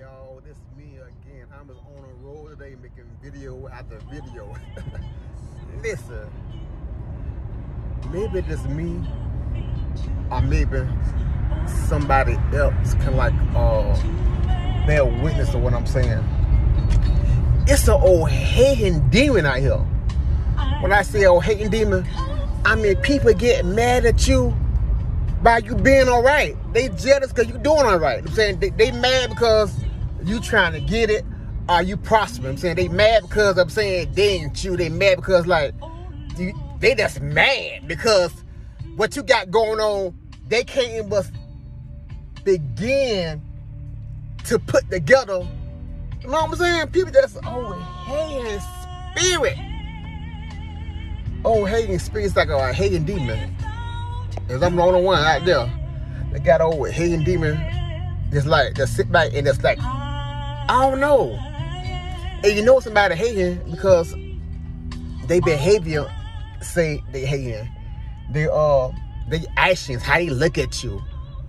y'all. This is me again. I'm just on a roll today making video after video. Listen, maybe just me or maybe somebody else can like uh bear witness to what I'm saying. It's an old hating demon out here. When I say old hating demon, I mean people get mad at you by you being all right. They jealous because you doing all right. I'm saying they, they mad because you trying to get it Are you prospering. I'm saying they mad because I'm saying they ain't you. They mad because like you, they just mad because what you got going on, they can't even begin to put together. You know what I'm saying? People that's oh hating spirit. Oh hating spirit's like a hating demon. Cause I'm the only one out there that got old hating demon. Just like just sit back and just like I don't know. And you know somebody hating because they behavior say they hating. They uh they actions, how they look at you.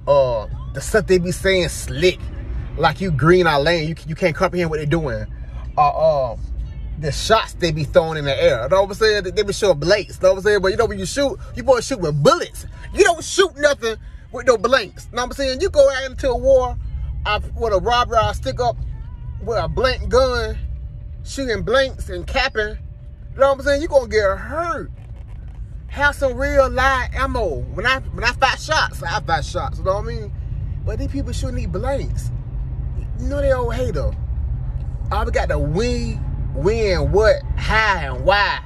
Uh the stuff they be saying slick. Like you green or lane, you, you can't comprehend what they're doing. Uh uh the shots they be throwing in the air. You know what I'm saying? They be showing blanks. You know what I'm saying? But you know when you shoot, you boys shoot with bullets. You don't shoot nothing with no blanks. You know what I'm saying? You go out into a war uh, with a robber I stick up with a blank gun, shooting blanks and capping. You know what I'm saying? You're gonna get hurt. Have some real live ammo. When I when I fight shots, I fight shots. You know what I mean? But these people shouldn't need blanks. You know they old hater. All we got the we when, what, how, and why.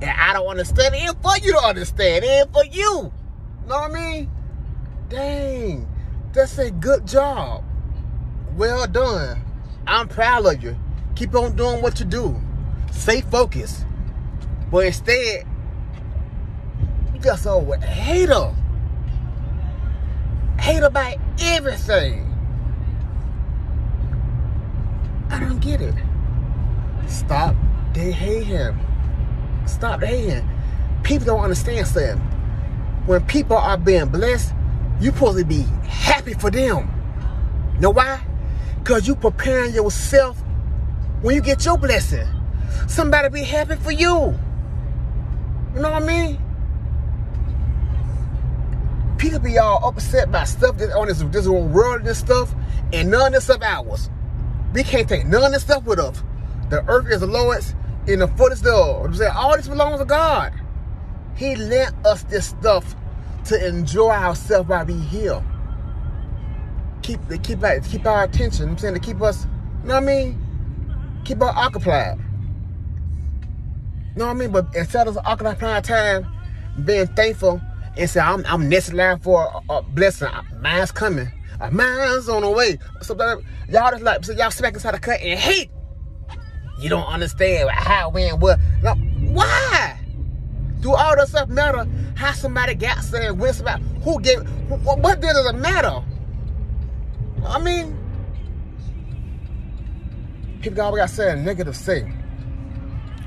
And I don't understand it. ain't for you to understand. It ain't for you. Know what I mean? Dang. That's a good job. Well done. I'm proud of you. Keep on doing what you do. Stay focused. But instead, you got so hater. Hate about everything. I don't get it. Stop they hate him. Stop hating. People don't understand something. When people are being blessed, you supposed to be happy for them. Know why? Because you preparing yourself when you get your blessing. Somebody be happy for you. You know what I mean? People be all upset by stuff that on this, this world and this stuff, and none of this stuff ours. We can't take none of this stuff with us. The earth is the lowest, and the foot is the. All this belongs to God. He lent us this stuff to enjoy ourselves while we here. Keep keep our, keep our attention. I'm saying to keep us, you know what I mean? Keep us occupied. You know what I mean? But instead of occupying time, being thankful and say, I'm, I'm necessary for a, a blessing. Mine's coming. Mine's on the way. So y'all just like, so y'all smack inside the cut and hate you don't understand how, when, what. No, why? Do all this stuff matter? How somebody got saying when somebody who gave what does it matter? I mean, people always got saying negative say.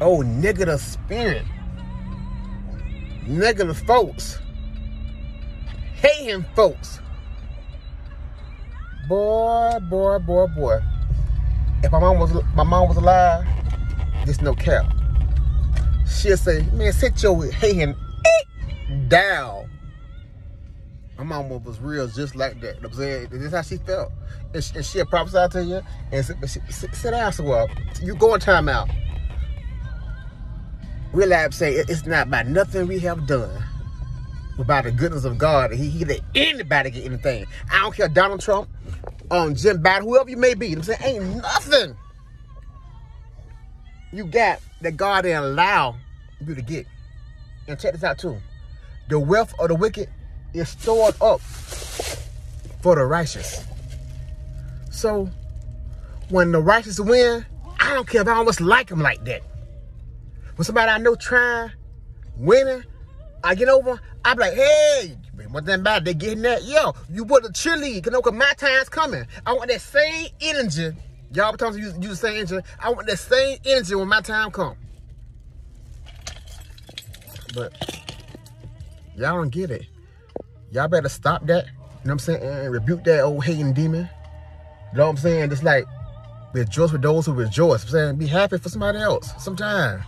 Oh, negative spirit. Negative folks. Hating folks. Boy, boy, boy, boy if my mom was my mom was alive, there's no cap. She'll say, man, sit your hand eh, down. My mom was real just like that. I'm saying this is how she felt. And, she, and she'll prophesy to you and sit, sit, sit down somewhere. You go in timeout. Realize say it's not about nothing we have done. but by the goodness of God. He, he let anybody get anything. I don't care Donald Trump um, Jim Biden, whoever you may be. I'm saying ain't nothing you got that God didn't allow you to get. And check this out too. The wealth of the wicked is stored up for the righteous. So when the righteous win, I don't care if I almost like them like that. When somebody I know trying, winning, I get over, I'm like, hey, what that bad? They getting that. Yo, you put a chili, you know, cause my time's coming. I want that same energy. Y'all be talking to use the same energy. I want that same energy when my time come. But y'all don't get it. Y'all better stop that. You know what I'm saying? And rebuke that old hating demon. You know what I'm saying? It's like rejoice with those who rejoice. I'm saying be happy for somebody else sometime.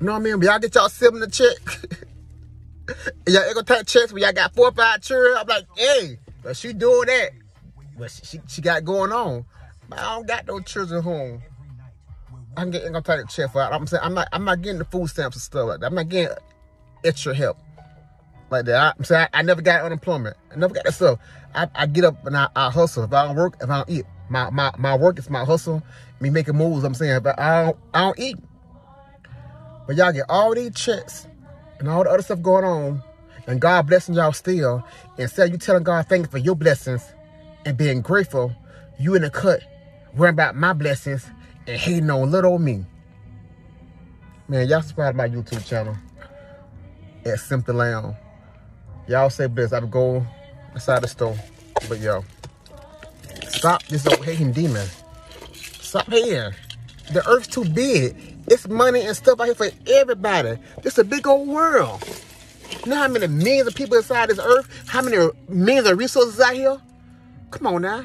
You know what I mean? When y'all get y'all sibling a check, y'all ain't gonna take checks when y'all got four or five children. I'm like, hey, but she doing that. But she, she, she got going on. But I don't got no children home. I'm getting gonna take a check for it. I'm saying I'm not I'm not getting the food stamps and stuff like that. I'm not getting extra help like that. I, am saying I, I, never got unemployment. I never got that stuff. I, I get up and I, I, hustle. If I don't work, if I don't eat, my my, my work is my hustle. Me making moves. I'm saying, but I don't I don't eat. But y'all get all these checks and all the other stuff going on, and God blessing y'all still. Instead you telling God thank you for your blessings and being grateful, you in the cut worrying about my blessings and hating on little me. Man, y'all subscribe to my YouTube channel at Simply Lamb. Y'all say bless. I would go inside the store. But yo, stop this old hating demon. Stop hating. The earth's too big. It's money and stuff out here for everybody. This a big old world. You know how many millions of people inside this earth? How many millions of resources out here? Come on now.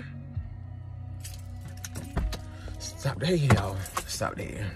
Stop there, y'all. Stop there.